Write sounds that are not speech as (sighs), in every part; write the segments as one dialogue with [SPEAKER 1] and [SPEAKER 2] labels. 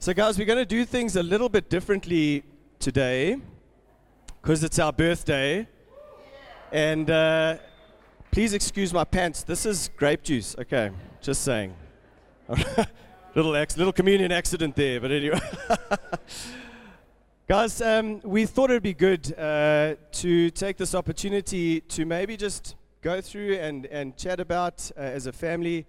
[SPEAKER 1] So, guys, we're going to do things a little bit differently today because it's our birthday. And uh, please excuse my pants. This is grape juice. Okay, just saying. (laughs) little, ex- little communion accident there, but anyway. (laughs) Guys, um, we thought it would be good uh, to take this opportunity to maybe just go through and, and chat about uh, as a family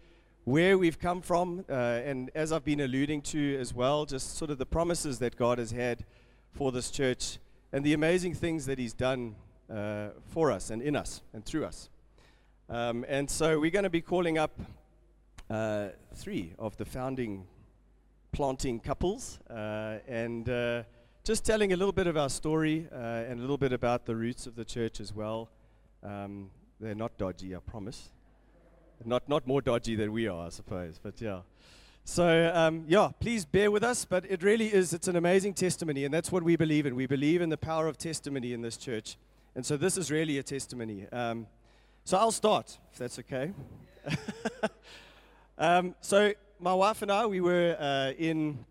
[SPEAKER 1] where we've come from, uh, and as I've been alluding to as well, just sort of the promises that God has had for this church and the amazing things that He's done uh, for us and in us and through us. Um, and so we're going to be calling up uh, three of the founding planting couples uh, and uh, just telling a little bit of our story uh, and a little bit about the roots of the church as well. Um, they're not dodgy, I promise. Not, not more dodgy than we are, I suppose, but yeah. So, um, yeah, please bear with us, but it really is, it's an amazing testimony, and that's what we believe in. We believe in the power of testimony in this church. And so, this is really a testimony. Um, so, I'll start, if that's okay. (laughs) um, so, my wife and I, we were uh, in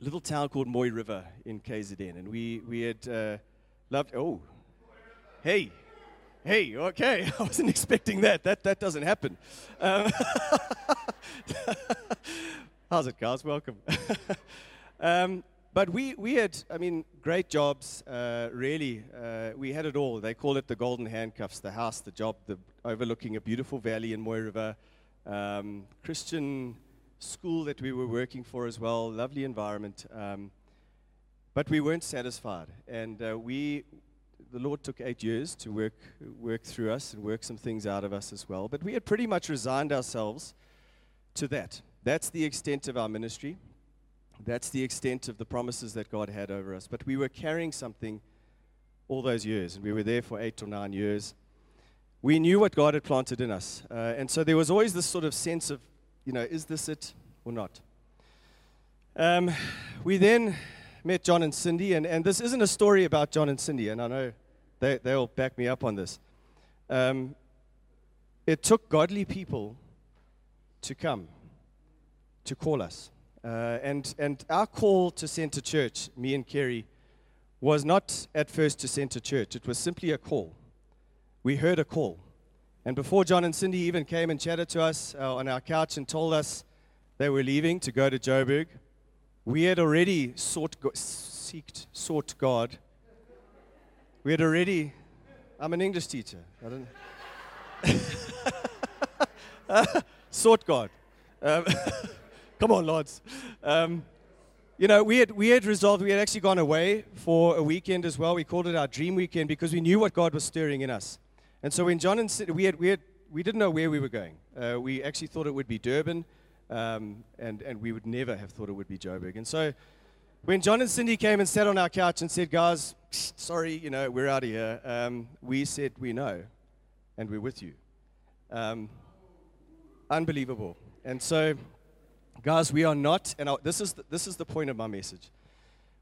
[SPEAKER 1] a little town called Mooi River in KZN, and we, we had uh, loved, oh, hey, Hey, okay, (laughs) I wasn't expecting that. That, that doesn't happen. Um, (laughs) how's it, guys? Welcome. (laughs) um, but we, we had, I mean, great jobs, uh, really. Uh, we had it all. They call it the golden handcuffs the house, the job, the overlooking a beautiful valley in Mooi River, um, Christian school that we were working for as well, lovely environment. Um, but we weren't satisfied. And uh, we, the Lord took eight years to work, work through us and work some things out of us as well. But we had pretty much resigned ourselves to that. That's the extent of our ministry. That's the extent of the promises that God had over us. But we were carrying something all those years, and we were there for eight or nine years. We knew what God had planted in us. Uh, and so there was always this sort of sense of, you know, is this it or not? Um, we then met John and Cindy, and, and this isn't a story about John and Cindy, and I know they, they'll back me up on this. Um, it took godly people to come, to call us. Uh, and, and our call to Centre Church, me and Kerry, was not at first to Centre Church. It was simply a call. We heard a call. And before John and Cindy even came and chatted to us uh, on our couch and told us they were leaving to go to Joburg, we had already sought, seeked, sought God we had already, I'm an English teacher. I don't (laughs) sought God. Um, (laughs) come on, Lords. Um, you know, we had, we had resolved, we had actually gone away for a weekend as well. We called it our dream weekend because we knew what God was stirring in us. And so when John and Sid, we, had, we, had, we didn't know where we were going. Uh, we actually thought it would be Durban, um, and, and we would never have thought it would be Joburg. And so when John and Cindy came and sat on our couch and said, guys, sorry, you know, we're out of here, um, we said, we know, and we're with you. Um, unbelievable. And so, guys, we are not, and I, this, is the, this is the point of my message.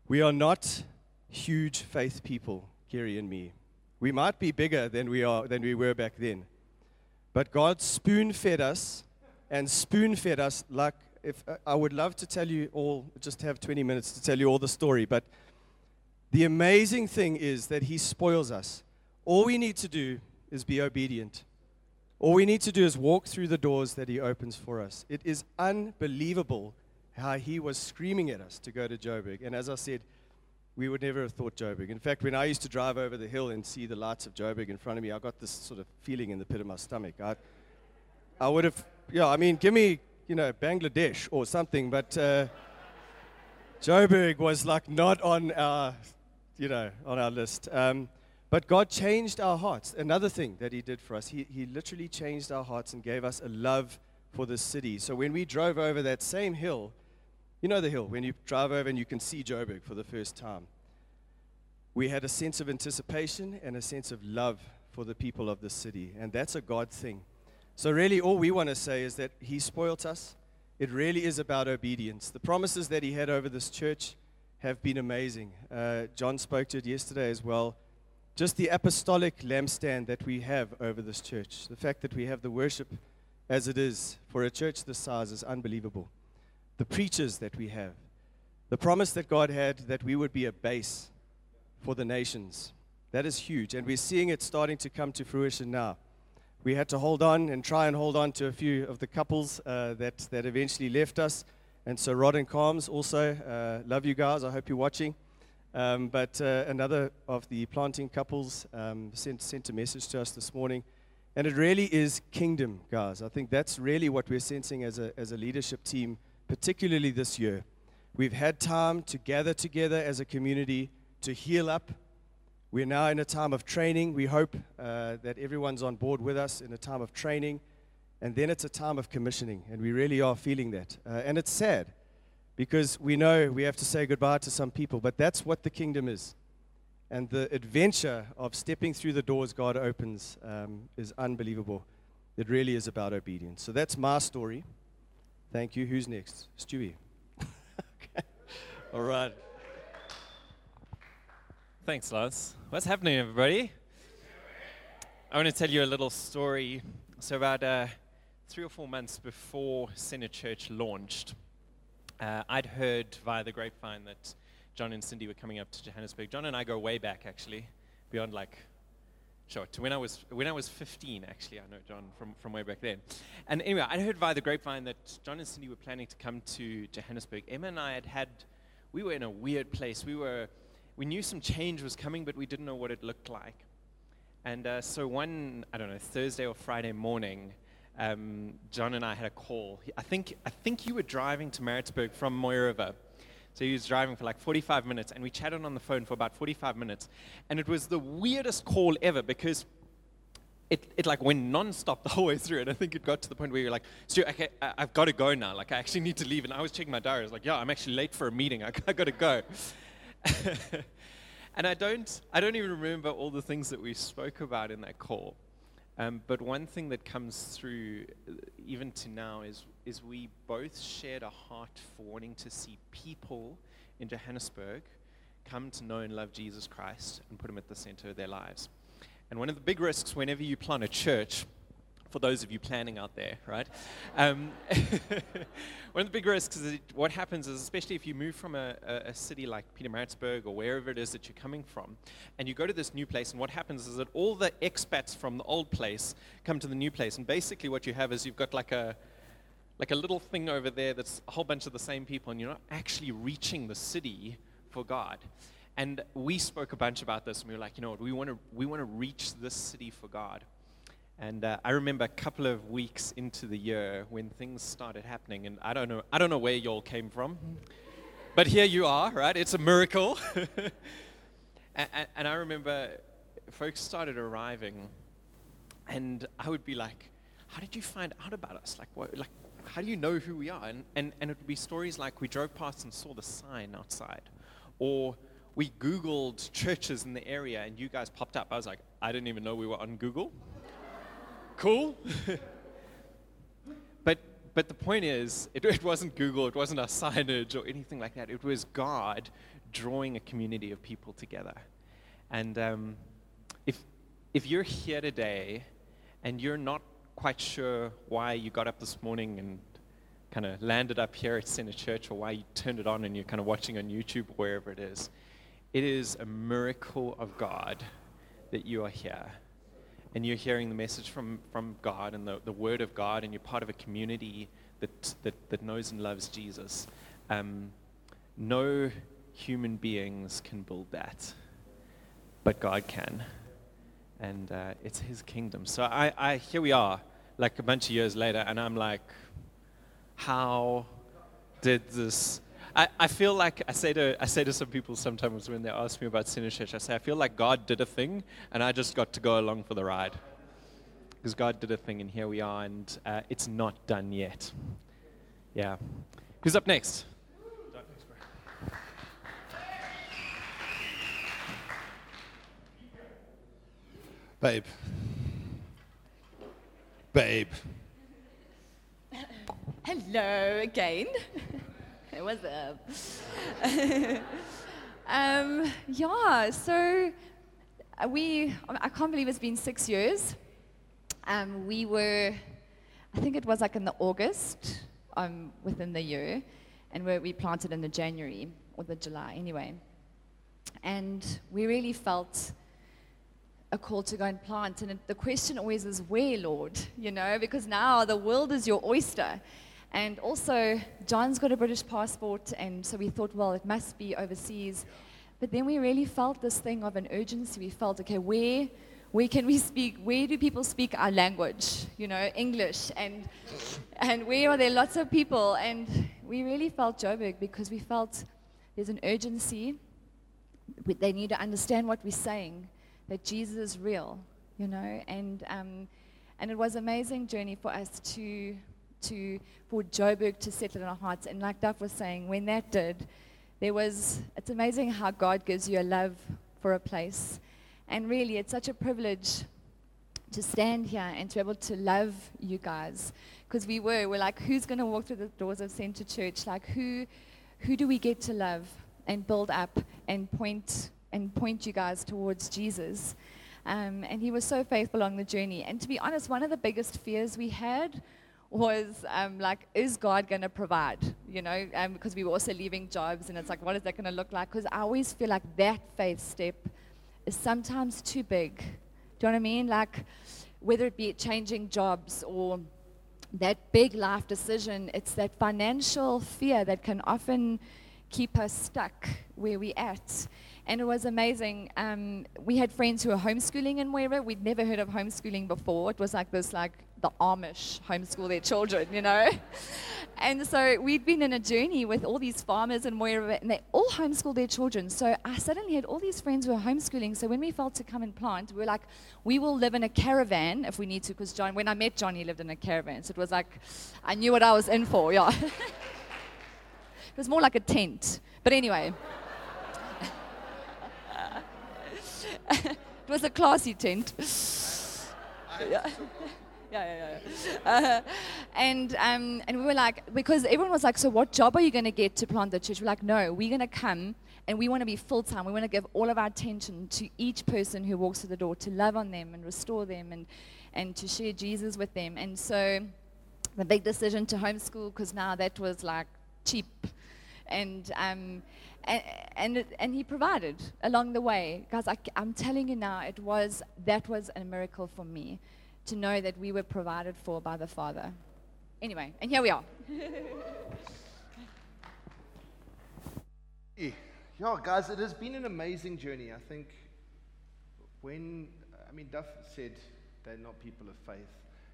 [SPEAKER 1] We are not huge faith people, Kerry and me. We might be bigger than we, are, than we were back then. But God spoon fed us and spoon fed us like if uh, I would love to tell you all, just have 20 minutes to tell you all the story, but the amazing thing is that He spoils us. All we need to do is be obedient. All we need to do is walk through the doors that He opens for us. It is unbelievable how He was screaming at us to go to Joburg. And as I said, we would never have thought Joburg. In fact, when I used to drive over the hill and see the lights of Joburg in front of me, I got this sort of feeling in the pit of my stomach. I, I would have, yeah, I mean, give me you know, Bangladesh or something, but uh, Joburg was like not on our, you know, on our list. Um, but God changed our hearts. Another thing that He did for us, He, he literally changed our hearts and gave us a love for the city. So when we drove over that same hill, you know the hill, when you drive over and you can see Joburg for the first time, we had a sense of anticipation and a sense of love for the people of the city. And that's a God thing. So, really, all we want to say is that He spoilt us. It really is about obedience. The promises that He had over this church have been amazing. Uh, John spoke to it yesterday as well. Just the apostolic lampstand that we have over this church, the fact that we have the worship as it is for a church this size is unbelievable. The preachers that we have, The promise that God had that we would be a base for the nations. That is huge. And we're seeing it starting to come to fruition now. We had to hold on and try and hold on to a few of the couples uh, that, that eventually left us. And so, Rod and Calms also, uh, love you guys. I hope you're watching. Um, but uh, another of the planting couples um, sent, sent a message to us this morning. And it really is kingdom, guys. I think that's really what we're sensing as a, as a leadership team, particularly this year. We've had time to gather together as a community to heal up. We're now in a time of training. We hope uh, that everyone's on board with us in a time of training. And then it's a time of commissioning. And we really are feeling that. Uh, and it's sad because we know we have to say goodbye to some people, but that's what the kingdom is. And the adventure of stepping through the doors God opens um, is unbelievable. It really is about obedience. So that's my story. Thank you. Who's next? Stewie. (laughs) okay. All right.
[SPEAKER 2] Thanks, Lars. What's happening, everybody? I want to tell you a little story. So, about uh, three or four months before Centre Church launched, uh, I'd heard via the grapevine that John and Cindy were coming up to Johannesburg. John and I go way back, actually, beyond like, sure, to when I was when I was 15. Actually, I know John from from way back then. And anyway, I'd heard via the grapevine that John and Cindy were planning to come to Johannesburg. Emma and I had had, we were in a weird place. We were, we knew some change was coming, but we didn't know what it looked like. And uh, so one, I don't know, Thursday or Friday morning, um, John and I had a call. I think, I think you were driving to Maritzburg from Mooi River. So he was driving for like 45 minutes, and we chatted on the phone for about 45 minutes. And it was the weirdest call ever because it, it like went non-stop the (laughs) whole way through. And I think it got to the point where you're like, Stu, okay, I, have got to go now. Like, I actually need to leave. And I was checking my diary. I was like, yeah, I'm actually late for a meeting. I, I got to go. (laughs) and I don't, I don't even remember all the things that we spoke about in that call. Um, but one thing that comes through, uh, even to now, is, is we both shared a heart for wanting to see people in Johannesburg come to know and love Jesus Christ and put him at the center of their lives. And one of the big risks whenever you plant a church for those of you planning out there, right? Um, (laughs) one of the big risks is what happens is, especially if you move from a, a, city like Pietermaritzburg or wherever it is that you're coming from, and you go to this new place, and what happens is that all the expats from the old place come to the new place, and basically what you have is you've got like a like a little thing over there that's a whole bunch of the same people, and you're not actually reaching the city for God. And we spoke a bunch about this, and we were like, you know what, we want to we want to reach this city for God. And uh, I remember a couple of weeks into the year when things started happening, and I don't know, I don't know where y'all came from, but here you are, right? It's a miracle. (laughs) and, and, I remember folks started arriving, and I would be like, "How did you find out about us? Like, what? Like, how do you know who we are?" And and and it would be stories like we drove past and saw the sign outside, or we Googled churches in the area, and you guys popped up. I was like, I didn't even know we were on Google cool. (laughs) but but the point is, it, it wasn't Google, it wasn't our signage or anything like that. It was God drawing a community of people together. And um, if if you're here today and you're not quite sure why you got up this morning and kind of landed up here at Centre Church or why you turned it on and you're kind of watching on YouTube or wherever it is, it is a miracle of God that you are here and you're hearing the message from, from God and the, the Word of God, and you're part of a community that, that, that knows and loves Jesus, um, no human beings can build that, but God can. And uh, it's His kingdom. So I, I, here we are, like a bunch of years later, and I'm like, how did this I, I feel like I say to I say to some people sometimes when they ask me about Centre Church, I say I feel like God did a thing and I just got to go along for the ride. Because God did a thing and here we are and uh, it's not done yet. Yeah. Who's up next?
[SPEAKER 3] Babe. Babe.
[SPEAKER 4] Hello again. (laughs) (laughs) What's up? (laughs) um, yeah, so uh, we, I can't believe it's been six years. Um, we were, I think it was like in the August um, within the year, and we we planted in the January or the July anyway. And we really felt a call to go and plant. And the question always is, where, Lord? You know, because now the world is your oyster. And also, John's got a British passport, and so we thought, well, it must be overseas. But then we really felt this thing of an urgency. We felt, okay, where, where can we speak? Where do people speak our language? You know, English, and and where are there lots of people? And we really felt Joburg because we felt there's an urgency. They need to understand what we're saying, that Jesus is real, you know, and um, and it was an amazing journey for us to to for Joburg to settle in our hearts. And like Duff was saying, when that did, there was it's amazing how God gives you a love for a place. And really it's such a privilege to stand here and to be able to love you guys. Because we were, we're like, who's gonna walk through the doors of Centre Church? Like who who do we get to love and build up and point and point you guys towards Jesus? Um, and he was so faithful along the journey. And to be honest, one of the biggest fears we had was um, like, is God going to provide? You know, um, because we were also leaving jobs, and it's like, what is that going to look like? Because I always feel like that faith step is sometimes too big. Do you know what I mean? Like, whether it be changing jobs or that big life decision, it's that financial fear that can often keep us stuck where we're at. And it was amazing. Um, we had friends who were homeschooling in Moira. We'd never heard of homeschooling before. It was like this, like the Amish homeschool their children, you know. (laughs) And so we'd been in a journey with all these farmers in Moira, and they all homeschool their children. So I suddenly had all these friends who were homeschooling. So when we felt to come and plant, we were like, we will live in a caravan if we need to, because John, when I met John, he lived in a caravan. So it was like, I knew what I was in for, yeah. (laughs) it was more like a tent. But anyway. (laughs) it was a classy tent. (laughs) (laughs) yeah. Yeah, yeah, yeah. Uh, and, um, and we were like, because everyone was like, so what job are you going to get to plant the church? We're like, no, we're going to come and we want to be full time. We want to give all of our attention to each person who walks through the door, to love on them and restore them and, and to share Jesus with them. And so the big decision to homeschool, because now that was like cheap. And, um, and, and, and he provided along the way. Guys, I, am telling you now, it was, that was a miracle for me to know that we were provided for by the Father. Anyway, and here we are. (laughs)
[SPEAKER 3] Yeah, guys, it has been an amazing journey. I think when, I mean, Duff said they're not people of faith.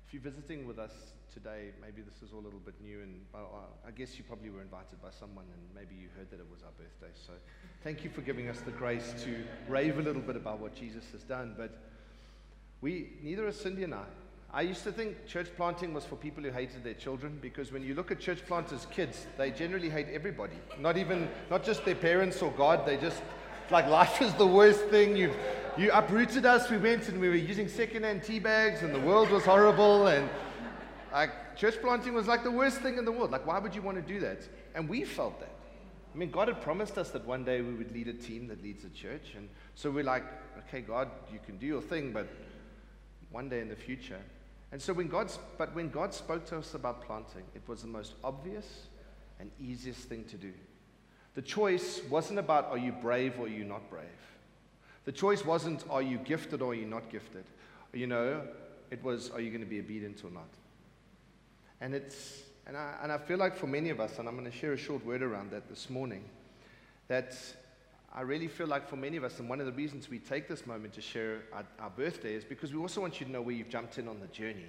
[SPEAKER 3] If you're visiting with us today, maybe this is all a little bit new, and uh, I guess you probably were invited by someone, and maybe you heard that it was our birthday. So thank you for giving us the grace to rave a little bit about what Jesus has done. But we, neither are Cindy and I. I used to think church planting was for people who hated their children because when you look at church planters' kids, they generally hate everybody. Not even, not just their parents or God, they just, like life is the worst thing. You've, you uprooted us, we went and we were using secondhand tea bags and the world was horrible and like church planting was like the worst thing in the world. Like, why would you want to do that? And we felt that. I mean, God had promised us that one day we would lead a team that leads a church. And so we're like, okay, God, you can do your thing, but one day in the future. And so when God, but when God spoke to us about planting, it was the most obvious and easiest thing to do. The choice wasn't about are you brave or are you not brave. The choice wasn't are you gifted or are you not gifted. You know, it was are you going to be obedient or not. And it's and I, and I feel like for many of us, and I'm going to share a short word around that this morning, that I really feel like for many of us, and one of the reasons we take this moment to share our, our birthday is because we also want you to know where you've jumped in on the journey,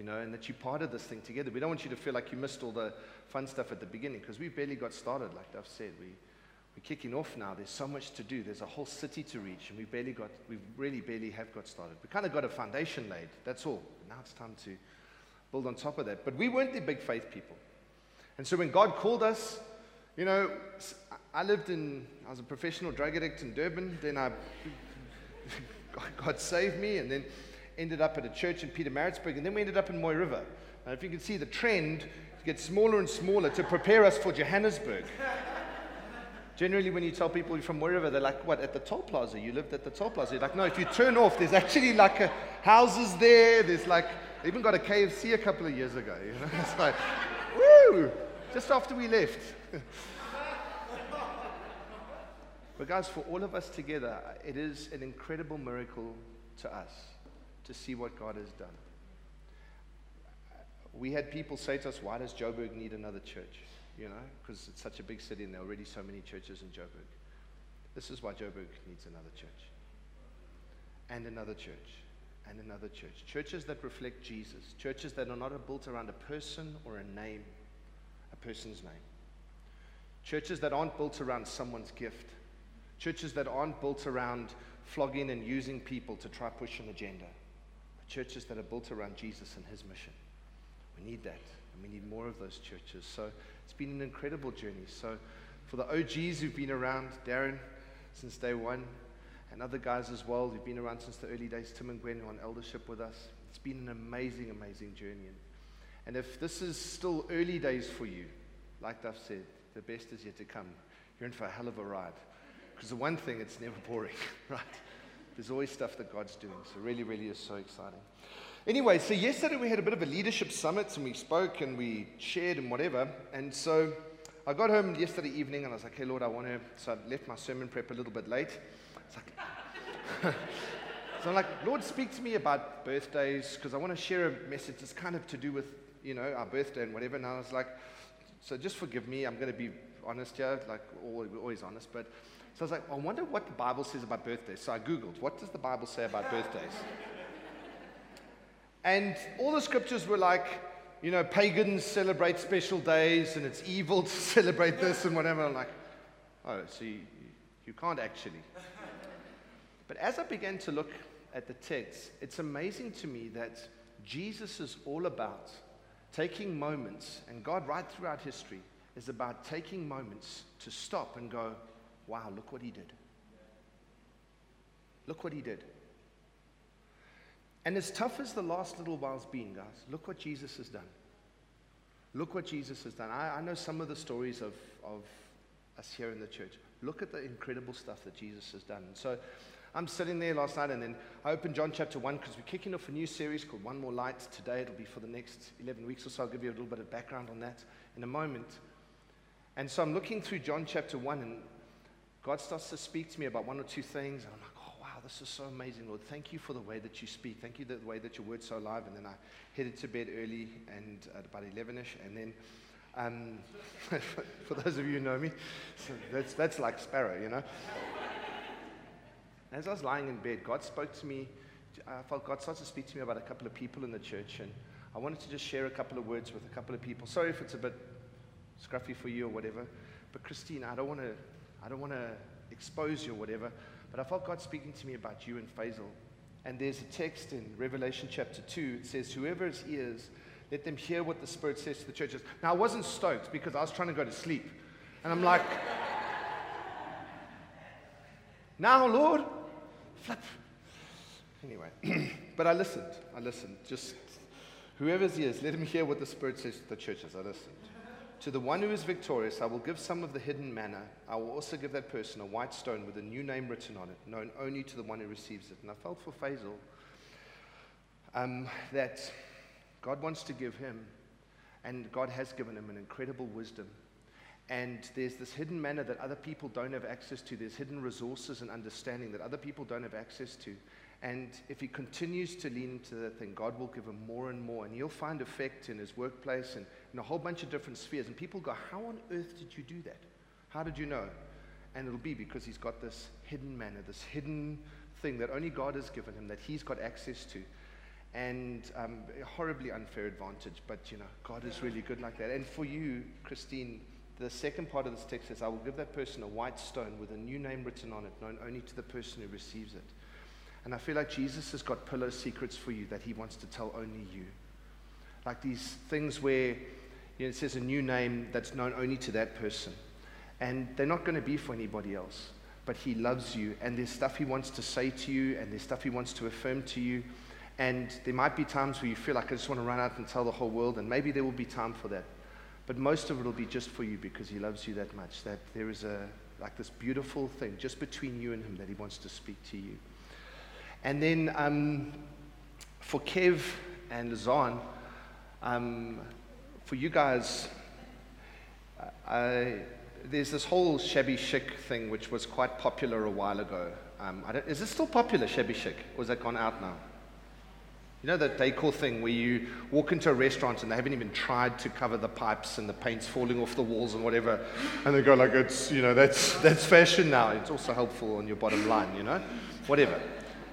[SPEAKER 3] you know, and that you're part of this thing together. We don't want you to feel like you missed all the fun stuff at the beginning because we barely got started, like I've said. We, we're kicking off now. There's so much to do. There's a whole city to reach, and we barely got, we really barely have got started. We kind of got a foundation laid. That's all. Now it's time to build on top of that. But we weren't the big faith people. And so when God called us, you know, I lived in, I was a professional drug addict in Durban. Then I, (laughs) God- God saved me, and then ended up at a church in Pietermaritzburg, and then we ended up in Mooi River. And if you can see the trend, gets smaller and smaller to prepare us for Johannesburg. (laughs) Generally, when you tell people you're from Mooi River, they're like, what, at the toll plaza? You lived at the toll plaza. You're like, no, if you turn off, there's actually like a, houses there. There's like, they even got a KFC a couple of years ago. (laughs) You know? It's like, woo! Just after we left. (laughs) but, guys, for all of us together, it is an incredible miracle to us to see what God has done. We had people say to us, Why does Joburg need another church? You know, because it's such a big city and there are already so many churches in Joburg. This is why Joburg needs another church. And another church. And another church. Churches that reflect Jesus. Churches that are not built around a person or a name, a person's name. Churches that aren't built around someone's gift. Churches that aren't built around flogging and using people to try push an agenda. Churches that are built around Jesus and his mission. We need that. And we need more of those churches. So it's been an incredible journey. So for the OGs who've been around, Darren, since day one, and other guys as well who've been around since the early days, Tim and Gwen, who are on eldership with us. It's been an amazing, amazing journey. And if this is still early days for you, like Duff said, the best is yet to come. You're in for a hell of a ride. Because the one thing, it's never boring, (laughs) right? There's always stuff that God's doing. So, really, really is so exciting. Anyway, so yesterday we had a bit of a leadership summit and we spoke and we shared and whatever. And so I got home yesterday evening and I was like, hey, Lord, I want to. So I left my sermon prep a little bit late. Like (laughs) so I'm like, Lord, speak to me about birthdays because I want to share a message that's kind of to do with, you know, our birthday and whatever. And I was like, so just forgive me. I'm going to be honest here, like always honest. But so I was like, I wonder what the Bible says about birthdays. So I Googled, what does the Bible say about birthdays? (laughs) And all the scriptures were like, you know, pagans celebrate special days and it's evil to (laughs) celebrate this and whatever. I'm like, oh, so you, you can't actually. (laughs) But as I began to look at the text, it's amazing to me that Jesus is all about taking moments, and God, right throughout history, is about taking moments to stop and go, wow, look what he did. Look what he did. And as tough as the last little while's been, guys, look what Jesus has done. Look what Jesus has done. I, I know some of the stories of, of us here in the church. Look at the incredible stuff that Jesus has done. And so I'm sitting there last night, and then I opened John chapter 1 because we're kicking off a new series called One More Light. Today it'll be for the next 11 weeks or so. I'll give you a little bit of background on that in a moment. And so I'm looking through John chapter 1, and God starts to speak to me about one or two things. And I'm like, oh, wow, this is so amazing, Lord. Thank you for the way that you speak. Thank you for the way that your word's so alive. And then I headed to bed early and at about 11ish. And then, um, (laughs) for those of you who know me, so that's, that's like Sparrow, you know. As I was lying in bed, God spoke to me. I felt God started to speak to me about a couple of people in the church. And I wanted to just share a couple of words with a couple of people. Sorry if it's a bit scruffy for you or whatever. But Christine, I don't want to, I don't want to expose you or whatever. But I felt God speaking to me about you and Faisal. And there's a text in Revelation chapter 2. It says, Whoever has ears, let them hear what the Spirit says to the churches. Now, I wasn't stoked because I was trying to go to sleep. And I'm like, (laughs) Now, Lord, flip. Anyway, (clears throat) but I listened. I listened. Just whoever's ears, let him hear what the Spirit says to the churches. I listened. To the one who is victorious, I will give some of the hidden manna. I will also give that person a white stone with a new name written on it, known only to the one who receives it. And I felt for Faisal um, that God wants to give him, and God has given him an incredible wisdom. And there's this hidden manna that other people don't have access to. There's hidden resources and understanding that other people don't have access to. And if he continues to lean into that thing, God will give him more and more. And he'll find effect in his workplace and in a whole bunch of different spheres. And people go, How on earth did you do that? How did you know? And it'll be because he's got this hidden manna, this hidden thing that only God has given him, that he's got access to. And um, a horribly unfair advantage, but you know, God is really good like that. And for you, Christine, the second part of this text says, I will give that person a white stone with a new name written on it, known only to the person who receives it. And I feel like Jesus has got pillow secrets for you that he wants to tell only you. Like these things where you know, it says a new name that's known only to that person. And they're not going to be for anybody else. But he loves you. And there's stuff he wants to say to you, and there's stuff he wants to affirm to you. And there might be times where you feel like I just want to run out and tell the whole world, and maybe there will be time for that. But most of it will be just for you because he loves you that much. That there is a like this beautiful thing just between you and him that he wants to speak to you. And then um, for Kev and Zahn, um, for you guys, I, there's this whole shabby chic thing which was quite popular a while ago. Um, is it still popular, shabby chic, or has that gone out now? You know that decor thing where you walk into a restaurant and they haven't even tried to cover the pipes and the paint's falling off the walls and whatever, and they go like, "It's you know that's that's fashion now. It's also helpful on your bottom line, you know, whatever."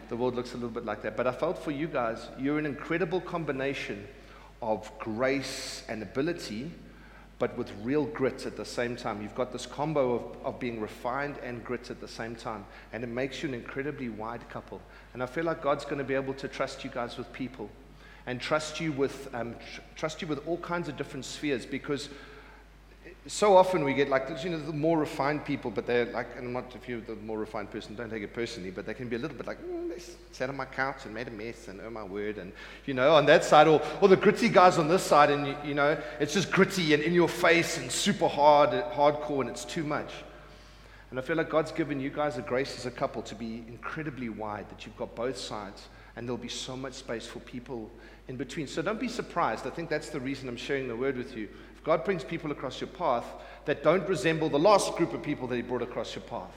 [SPEAKER 3] The world looks a little bit like that. But I felt for you guys, you're an incredible combination of grace and ability but with real grit at the same time. You've got this combo of, of being refined and grit at the same time, and it makes you an incredibly wide couple. And I feel like God's going to be able to trust you guys with people and trust you with, um, tr- trust you with all kinds of different spheres because so often we get like you know the more refined people, but they're like, and not if you're the more refined person, don't take it personally, but they can be a little bit like, mm, they sat on my couch and made a mess, and oh my word, and you know on that side, or or the gritty guys on this side, and you, you know it's just gritty and in your face and super hard, hardcore, and it's too much. And I feel like God's given you guys a grace as a couple to be incredibly wide, that you've got both sides, and there'll be so much space for people in between. So don't be surprised. I think that's the reason I'm sharing the word with you. If God brings people across your path that don't resemble the last group of people that He brought across your path,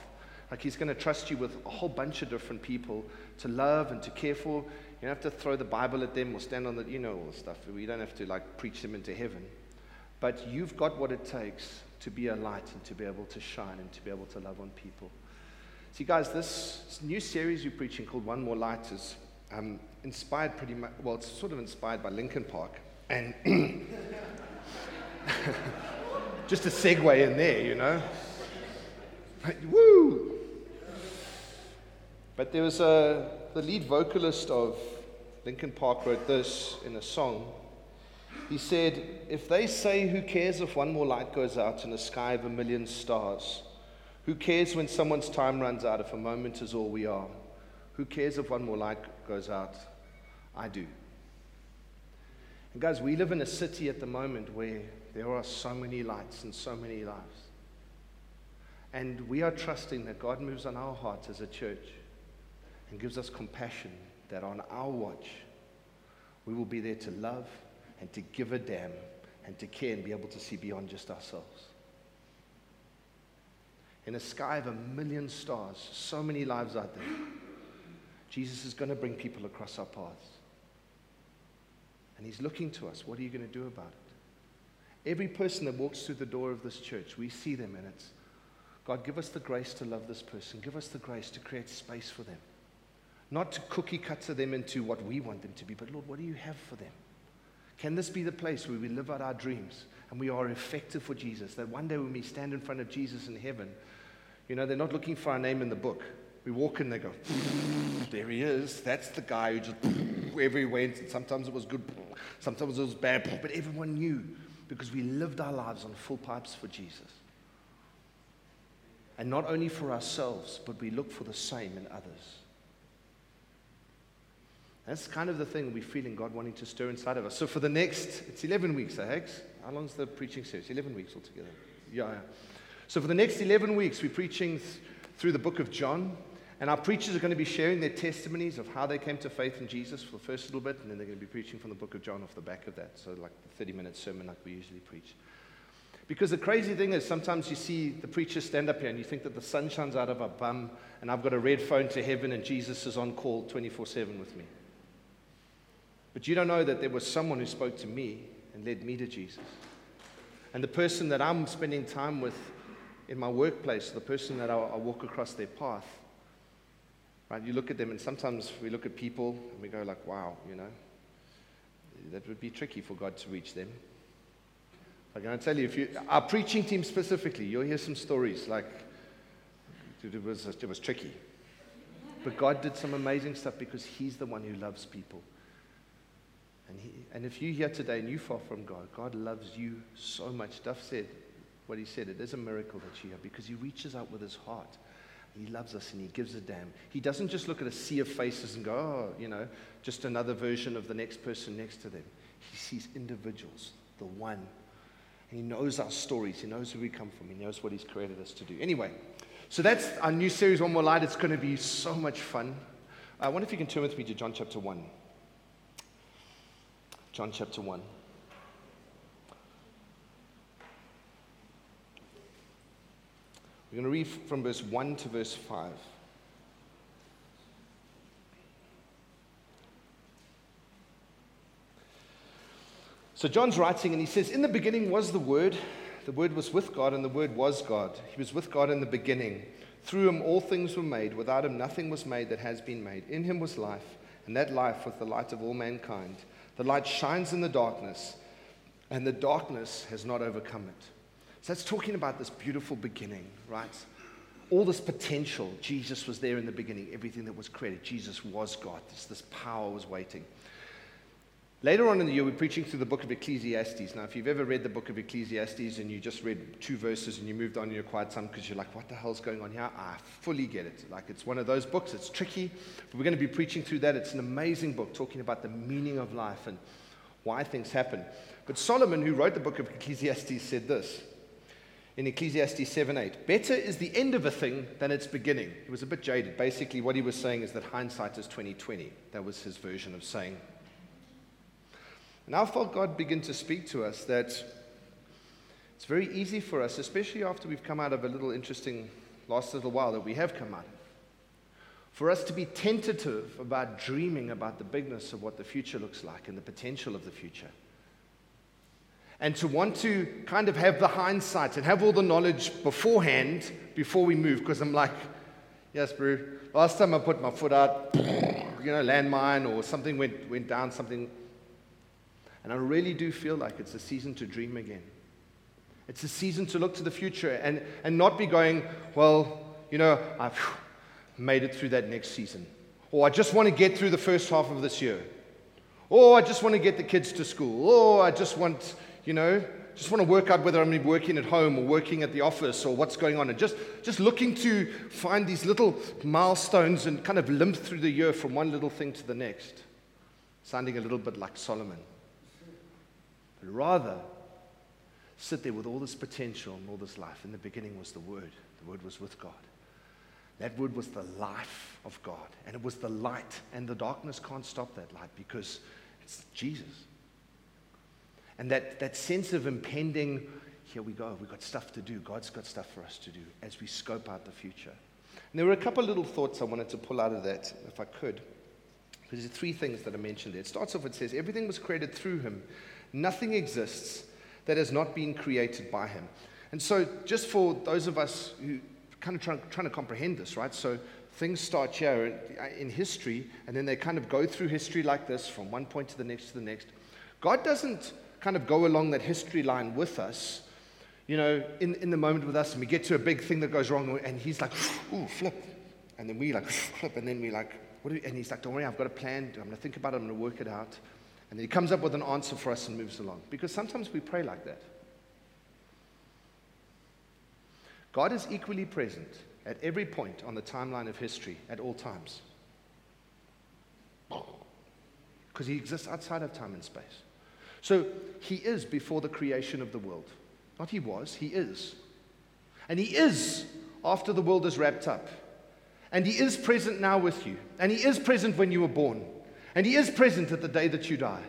[SPEAKER 3] like He's going to trust you with a whole bunch of different people to love and to care for. You don't have to throw the Bible at them or stand on the, you know, all the stuff. We don't have to like preach them into heaven. But you've got what it takes to be a light and to be able to shine and to be able to love on people. See, guys, this new series we're preaching called One More Light is um, inspired pretty much, well, it's sort of inspired by Linkin Park. And (clears throat) (laughs) just a segue in there, you know. (laughs) Woo! But there was a, the lead vocalist of Linkin Park wrote this in a song. He said, If they say, Who cares if one more light goes out in a sky of a million stars? Who cares when someone's time runs out if a moment is all we are? Who cares if one more light goes out? I do. And guys, we live in a city at the moment where there are so many lights and so many lives. And we are trusting that God moves on our hearts as a church and gives us compassion that on our watch, we will be there to love and to give a damn and to care and be able to see beyond just ourselves. In a sky of a million stars, so many lives out there, Jesus is going to bring people across our paths. And He's looking to us. What are you going to do about it? Every person that walks through the door of this church, we see them and it's God, give us the grace to love this person. Give us the grace to create space for them. Not to cookie cutter them into what we want them to be, but Lord, what do you have for them? Can this be the place where we live out our dreams and we are effective for Jesus? That one day when we stand in front of Jesus in heaven, you know, they're not looking for our name in the book. We walk in, they go, (laughs) there he is. That's the guy who just wherever he went. Sometimes it was good, sometimes it was bad, but everyone knew because we lived our lives on full pipes for Jesus. And not only for ourselves, but we look for the same in others. That's kind of the thing we feel in God wanting to stir inside of us. So for the next, it's 11 weeks, eh, Hags? How long's the preaching series? 11 weeks altogether. Yeah, yeah. So for the next 11 weeks, we're preaching th- through the book of John. And our preachers are going to be sharing their testimonies of how they came to faith in Jesus for the first little bit, and then they're going to be preaching from the book of John off the back of that. So, like the 30 minute sermon, like we usually preach. Because the crazy thing is, sometimes you see the preacher stand up here and you think that the sun shines out of our bum, and I've got a red phone to heaven, and Jesus is on call 24 7 with me. But you don't know that there was someone who spoke to me and led me to Jesus. And the person that I'm spending time with in my workplace, the person that I, I walk across their path, Right? You look at them, and sometimes we look at people and we go like, wow, you know, that would be tricky for God to reach them. I'm going to tell you, if you, our preaching team specifically, you'll hear some stories like it was, it was tricky. But God did some amazing stuff because He's the one who loves people. And, he, and if you're here today and you fall from God, God loves you so much. Duff said what he said. It is a miracle that you're here because He reaches out with His heart. He loves us and he gives a damn. He doesn't just look at a sea of faces and go, oh, you know, just another version of the next person next to them. He sees individuals, the one. And he knows our stories. He knows where we come from. He knows what he's created us to do. Anyway, so that's our new series, One More Light. It's going to be so much fun. I wonder if you can turn with me to John chapter 1. John chapter 1. We're going to read from verse 1 to verse 5. So John's writing and he says, In the beginning was the Word. The Word was with God, and the Word was God. He was with God in the beginning. Through him all things were made. Without him nothing was made that has been made. In him was life, and that life was the light of all mankind. The light shines in the darkness, and the darkness has not overcome it. So that's talking about this beautiful beginning, right? All this potential. Jesus was there in the beginning. Everything that was created. Jesus was God. This, this power was waiting. Later on in the year, we're preaching through the book of Ecclesiastes. Now, if you've ever read the book of Ecclesiastes and you just read two verses and you moved on in your quiet time because you're like, what the hell's going on here? I fully get it. Like, it's one of those books. It's tricky. But we're going to be preaching through that. It's an amazing book talking about the meaning of life and why things happen. But Solomon, who wrote the book of Ecclesiastes, said this in Ecclesiastes 7:8. Better is the end of a thing than its beginning. He was a bit jaded. Basically, what he was saying is that hindsight is 2020. That was his version of saying and I felt God begin to speak to us that it's very easy for us, especially after we've come out of a little interesting last little while that we have come out of, for us to be tentative about dreaming about the bigness of what the future looks like and the potential of the future. And to want to kind of have the hindsight and have all the knowledge beforehand before we move, because I'm like, yes, bro, last time I put my foot out, you know, landmine or something went, went down, something and I really do feel like it's a season to dream again. It's a season to look to the future and, and not be going, well, you know, I've made it through that next season. Or I just want to get through the first half of this year. Or I just want to get the kids to school. Or I just want, you know, just want to work out whether I'm working at home or working at the office or what's going on. And just, just looking to find these little milestones and kind of limp through the year from one little thing to the next. Sounding a little bit like Solomon but rather sit there with all this potential and all this life. In the beginning was the Word, the Word was with God. That Word was the life of God, and it was the light, and the darkness can't stop that light because it's Jesus. And that, that sense of impending, here we go, we've got stuff to do. God's got stuff for us to do as we scope out the future. And there were a couple little thoughts I wanted to pull out of that, if I could. Because there's three things that I mentioned there. It starts off, it says, everything was created through him, Nothing exists that has not been created by him. And so, just for those of us who kind of trying, trying to comprehend this, right? So, things start here in history, and then they kind of go through history like this from one point to the next to the next. God doesn't kind of go along that history line with us, you know, in, in the moment with us, and we get to a big thing that goes wrong, and He's like, ooh, flip. And then we like, flip, and then we like, what do and He's like, don't worry, I've got a plan. I'm going to think about it, I'm going to work it out. And then he comes up with an answer for us and moves along. Because sometimes we pray like that. God is equally present at every point on the timeline of history at all times. Because he exists outside of time and space. So he is before the creation of the world. Not he was, he is. And he is after the world is wrapped up. And he is present now with you. And he is present when you were born. And He is present at the day that you die.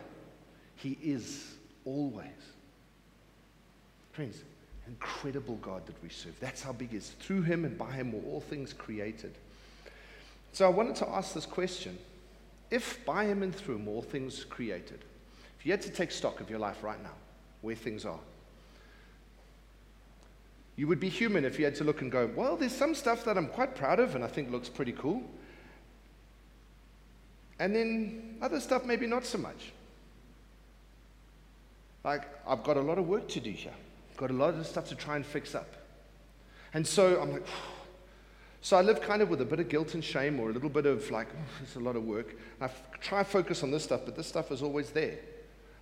[SPEAKER 3] He is always. Friends, incredible God that we serve. That's how big is. Through Him and by Him were all things created. So I wanted to ask this question If by Him and through Him all things created, if you had to take stock of your life right now, where things are, you would be human if you had to look and go, well, there's some stuff that I'm quite proud of and I think looks pretty cool. And then other stuff, maybe not so much. Like, I've got a lot of work to do here. I've got a lot of stuff to try and fix up. And so I'm like, so I live kind of with a bit of guilt and shame or a little bit of like, oh, it's a lot of work. And I f- try to focus on this stuff, but this stuff is always there.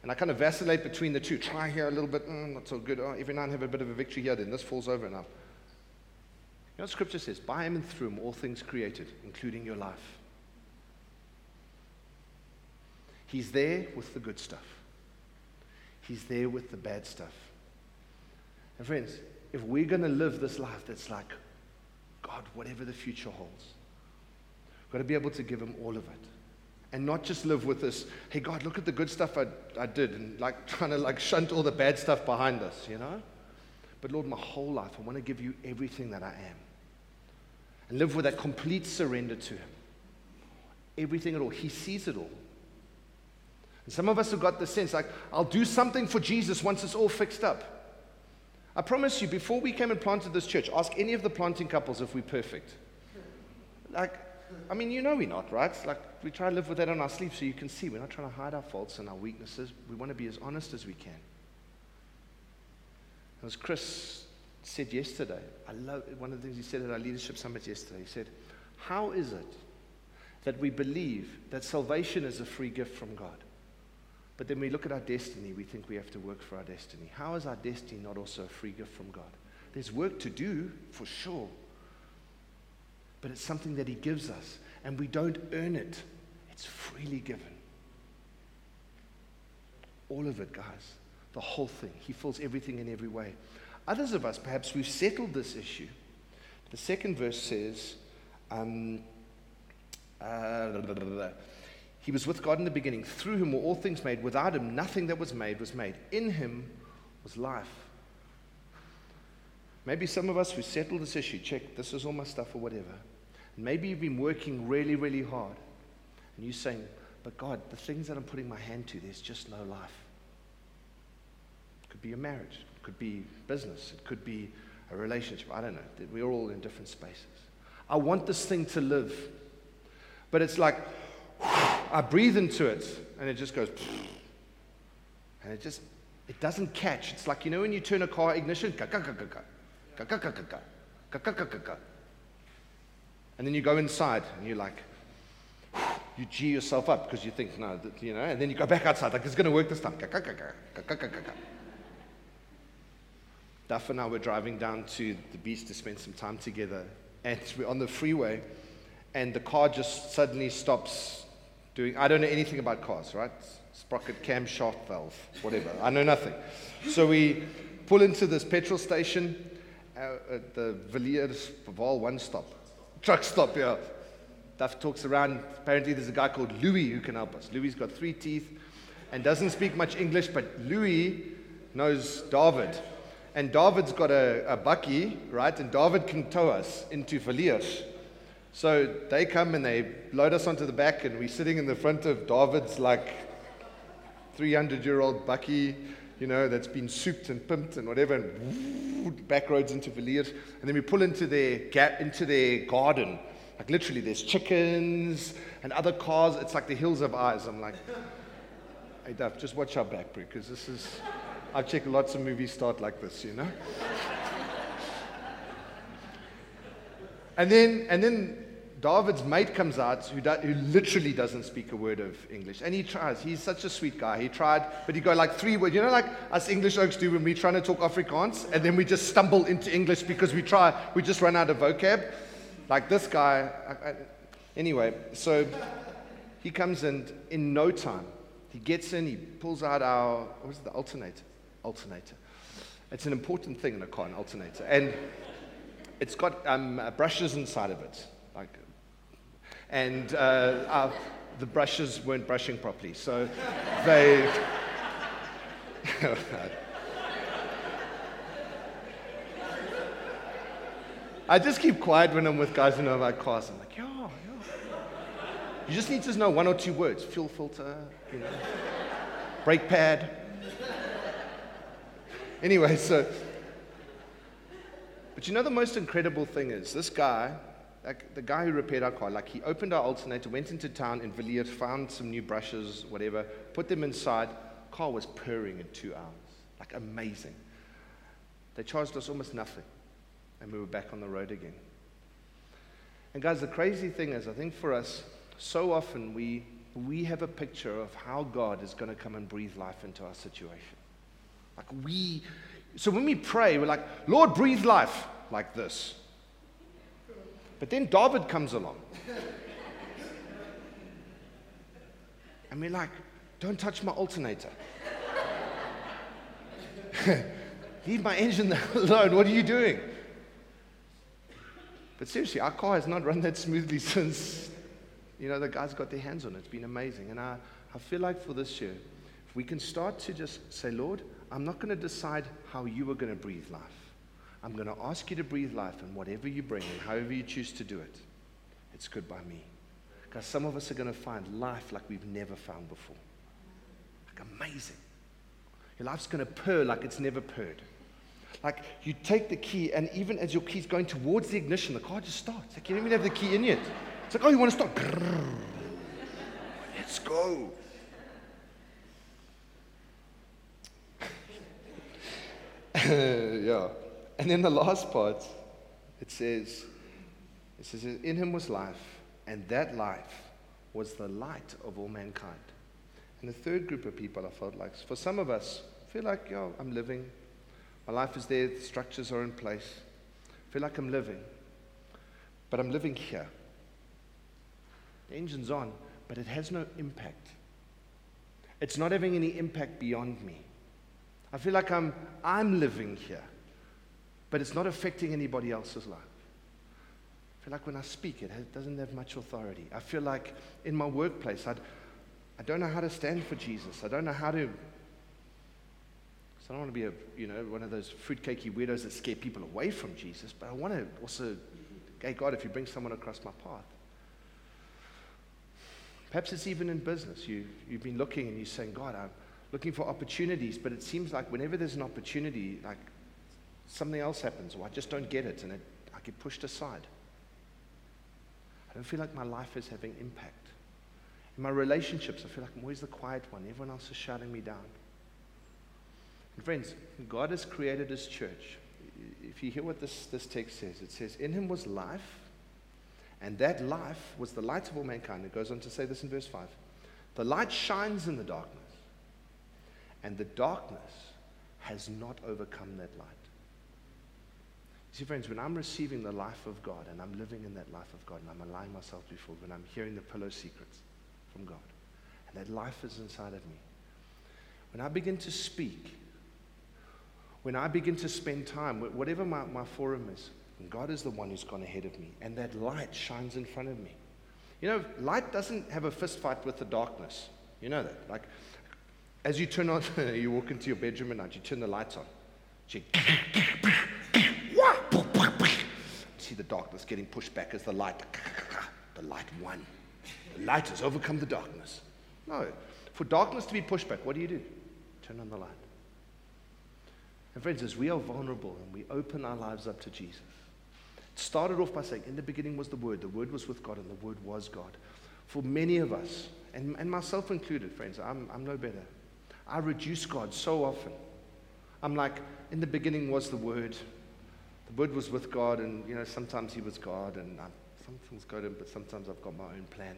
[SPEAKER 3] And I kind of vacillate between the two. Try here a little bit, mm, not so good. Oh, every now and have a bit of a victory here, then this falls over now. You know what Scripture says? By him and through him, all things created, including your life. He's there with the good stuff, He's there with the bad stuff. And friends, if we're going to live this life that's like, God, whatever the future holds, we've got to be able to give Him all of it. And not just live with this, hey, God, look at the good stuff I, I did, and like (laughs) trying to like shunt all the bad stuff behind us, you know? But Lord, my whole life, I want to give you everything that I am. And live with that complete surrender to Him. Everything at all. He sees it all. And some of us have got the sense like, I'll do something for Jesus once it's all fixed up. I promise you, before we came and planted this church, ask any of the planting couples if we're perfect. Like, I mean, you know we're not, right? Like, we try to live with that on our sleeve so you can see. We're not trying to hide our faults and our weaknesses. We want to be as honest as we can. As Chris said yesterday, I love one of the things he said at our leadership summit yesterday. He said, How is it that we believe that salvation is a free gift from God? But then we look at our destiny, we think we have to work for our destiny. How is our destiny not also a free gift from God? There's work to do, for sure. But it's something that He gives us, and we don't earn it, it's freely given. All of it, guys. The whole thing. He fills everything in every way. Others of us, perhaps we've settled this issue. The second verse says, um, uh, he was with God in the beginning. Through him were all things made. Without him, nothing that was made was made. In him was life. Maybe some of us who settled this issue, check, this is all my stuff or whatever. Maybe you've been working really, really hard. And you're saying, but God, the things that I'm putting my hand to, there's just no life. It could be a marriage, it could be business, it could be a relationship. I don't know. We're all in different spaces. I want this thing to live. But it's like, I breathe into it and it just goes, and it just, it doesn't catch. It's like, you know, when you turn a car ignition, and then you go inside and you're like, (sighs) you G yourself up because you think, no, you know, and then you go back outside, like it's going to work this time. Duff and I were driving down to the beach to spend some time together, and we're on the freeway, and the car just suddenly stops doing, I don't know anything about cars, right? Sprocket, camshaft valve, whatever. I know nothing. So we pull into this petrol station uh, at the Villiers Val one stop. Truck stop, yeah. Duff talks around. Apparently, there's a guy called Louis who can help us. Louis's got three teeth and doesn't speak much English, but Louis knows David. And David's got a, a bakkie, right? And David can tow us into Villiers. So they come and they load us onto the back, and we're sitting in the front of David's like 300 year old bakkie, you know, that's been souped and pimped and whatever, and back roads into Villiers. And then we pull into their, gap, into their garden. Like literally, there's chickens and other cars. It's like the Hills Have Eyes. I'm like, hey, Duff, just watch our back, bro, because this is, I've checked lots of movies start like this, you know? (laughs) And then, and then David's mate comes out who, do, who literally doesn't speak a word of English. And he tries. He's such a sweet guy. He tried, but he got like three words. You know, like us English oaks do when we're trying to talk Afrikaans, and then we just stumble into English because we try, we just run out of vocab. Like this guy. I, I, anyway, so he comes in in no time. He gets in, he pulls out our, what was it, the alternator? Alternator. It's an important thing in a car, an alternator. And it's got um, brushes inside of it, like, and uh, our, the brushes weren't brushing properly, so they. (laughs) I just keep quiet when I'm with guys who know about cars. I'm like, yeah, yeah. You just need to know one or two words: fuel filter, you know, brake pad. Anyway, so but you know the most incredible thing is this guy, like the guy who repaired our car, like he opened our alternator, went into town in Villiers, found some new brushes, whatever, put them inside. Car was purring in two hours. Like amazing. They charged us almost nothing. And we were back on the road again. And guys, the crazy thing is, I think for us, so often we, we have a picture of how God is going to come and breathe life into our situation. Like we, so when we pray, we're like, Lord, breathe life like this. But then David comes along. And we're like, don't touch my alternator. (laughs) Leave my engine (laughs) alone. What are you doing? But seriously, our car has not run that smoothly (laughs) since, you know, the guys got their hands on it. It's been amazing. And I, I feel like for this year, if we can start to just say, Lord, I'm not going to decide how you are going to breathe life. I'm going to ask you to breathe life, and whatever you bring and however you choose to do it, it's good by me. Because some of us are going to find life like we've never found before. Like amazing. Your life's going to purr like it's never purred. Like you take the key, and even as your key's going towards the ignition, the car just starts. Like you don't even have the key in yet. It's like, oh, you want to start? Let's go. (laughs) yeah. And then the last part, it says, it says, in him was life, and that life was the light of all mankind. And the third group of people I felt like, for some of us, feel like, yo, I'm living. My life is there, the structures are in place. I feel like I'm living. But I'm living here. The engine's on, but it has no impact. It's not having any impact beyond me. I feel like I'm, I'm living here, but it's not affecting anybody else's life. I feel like when I speak, it doesn't have much authority. I feel like in my workplace, I'd, I don't know how to stand for Jesus. I don't know how to. So I don't want to be a, you know, one of those fruitcakey weirdos that scare people away from Jesus, but I want to also, hey, God, if you bring someone across my path. Perhaps it's even in business. You, you've been looking and you're saying, God, I'm looking for opportunities, but it seems like whenever there's an opportunity, like something else happens, or I just don't get it, and it, I get pushed aside. I don't feel like my life is having impact. In my relationships, I feel like I'm always the quiet one. Everyone else is shouting me down. And friends, God has created His church. If you hear what this, this text says, it says, In Him was life, and that life was the light of all mankind. It goes on to say this in verse 5. The light shines in the darkness and the darkness has not overcome that light. See, friends, when I'm receiving the life of God and I'm living in that life of God and I'm allowing myself before, when I'm hearing the pillow secrets from God, and that life is inside of me, when I begin to speak, when I begin to spend time, whatever my, my forum is, God is the one who's gone ahead of me, and that light shines in front of me. You know, light doesn't have a fist fight with the darkness. You know that. Like, as you turn on, (laughs) you walk into your bedroom at night, you turn the lights on. You (laughs) see the darkness getting pushed back as the light, (laughs) the light won. The light has overcome the darkness. No. For darkness to be pushed back, what do you do? Turn on the light. And friends, as we are vulnerable and we open our lives up to Jesus, it started off by saying, In the beginning was the Word, the Word was with God, and the Word was God. For many of us, and, and myself included, friends, I'm, I'm no better. I reduce God so often. I'm like, in the beginning was the Word. The Word was with God, and you know, sometimes He was God, and I, some things go to Him, but sometimes I've got my own plan.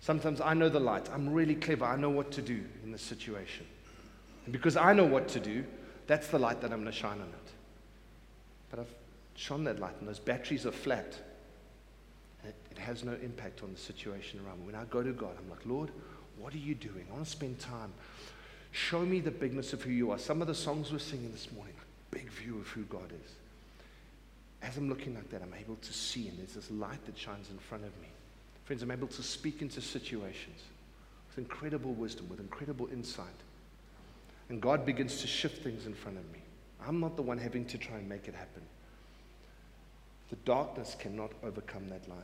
[SPEAKER 3] Sometimes I know the light. I'm really clever. I know what to do in this situation. And because I know what to do, that's the light that I'm going to shine on it. But I've shone that light, and those batteries are flat. It, it has no impact on the situation around me. When I go to God, I'm like, Lord, what are you doing? I want to spend time. Show me the bigness of who you are. Some of the songs we're singing this morning, big view of who God is. As I'm looking like that, I'm able to see, and there's this light that shines in front of me. Friends, I'm able to speak into situations with incredible wisdom, with incredible insight. And God begins to shift things in front of me. I'm not the one having to try and make it happen. The darkness cannot overcome that light.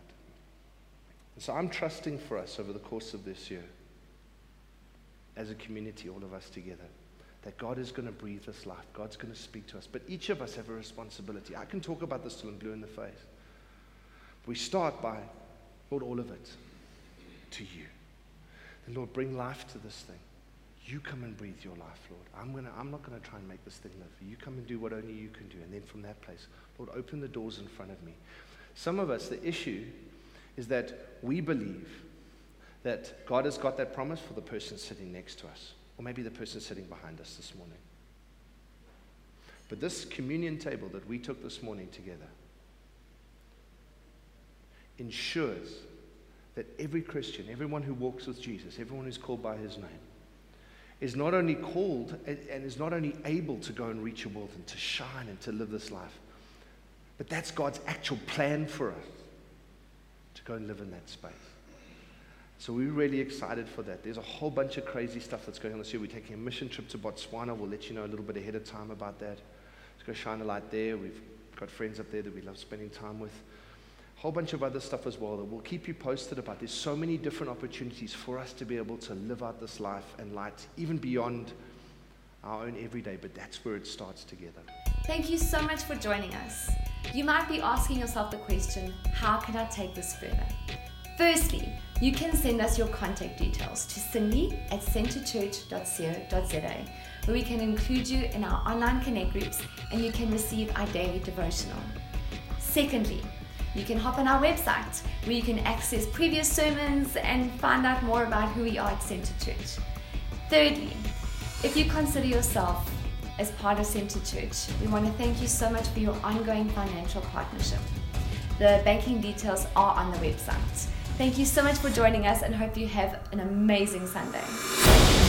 [SPEAKER 3] And so I'm trusting for us over the course of this year as a community, all of us together, that God is going to breathe this life. God's going to speak to us. But each of us have a responsibility. I can talk about this till I'm blue in the face. We start by, Lord, all of it to you. And Lord, bring life to this thing. You come and breathe your life, Lord. I'm, gonna, I'm not going to try and make this thing live. You come and do what only you can do. And then from that place, Lord, open the doors in front of me. Some of us, the issue is that we believe that God has got that promise for the person sitting next to us, or maybe the person sitting behind us this morning. But this communion table that we took this morning together ensures that every Christian, everyone who walks with Jesus, everyone who's called by his name, is not only called and is not only able to go and reach a world and to shine and to live this life, but that's God's actual plan for us to go and live in that space. So we're really excited for that. There's a whole bunch of crazy stuff that's going on this year. We're taking a mission trip to Botswana. We'll let you know a little bit ahead of time about that. It's go shine a light there. We've got friends up there that we love spending time with. A whole bunch of other stuff as well that we'll keep you posted about. There's so many different opportunities for us to be able to live out this life and light, even beyond our own everyday, but that's where it starts together.
[SPEAKER 4] Thank you so much for joining us. You might be asking yourself the question how can I take this further? Firstly, you can send us your contact details to cindy at centrechurch.co.za, where we can include you in our online connect groups and you can receive our daily devotional. Secondly, you can hop on our website where you can access previous sermons and find out more about who we are at Centre Church. Thirdly, if you consider yourself as part of Centre Church, we want to thank you so much for your ongoing financial partnership. The banking details are on the website. Thank you so much for joining us and hope you have an amazing Sunday.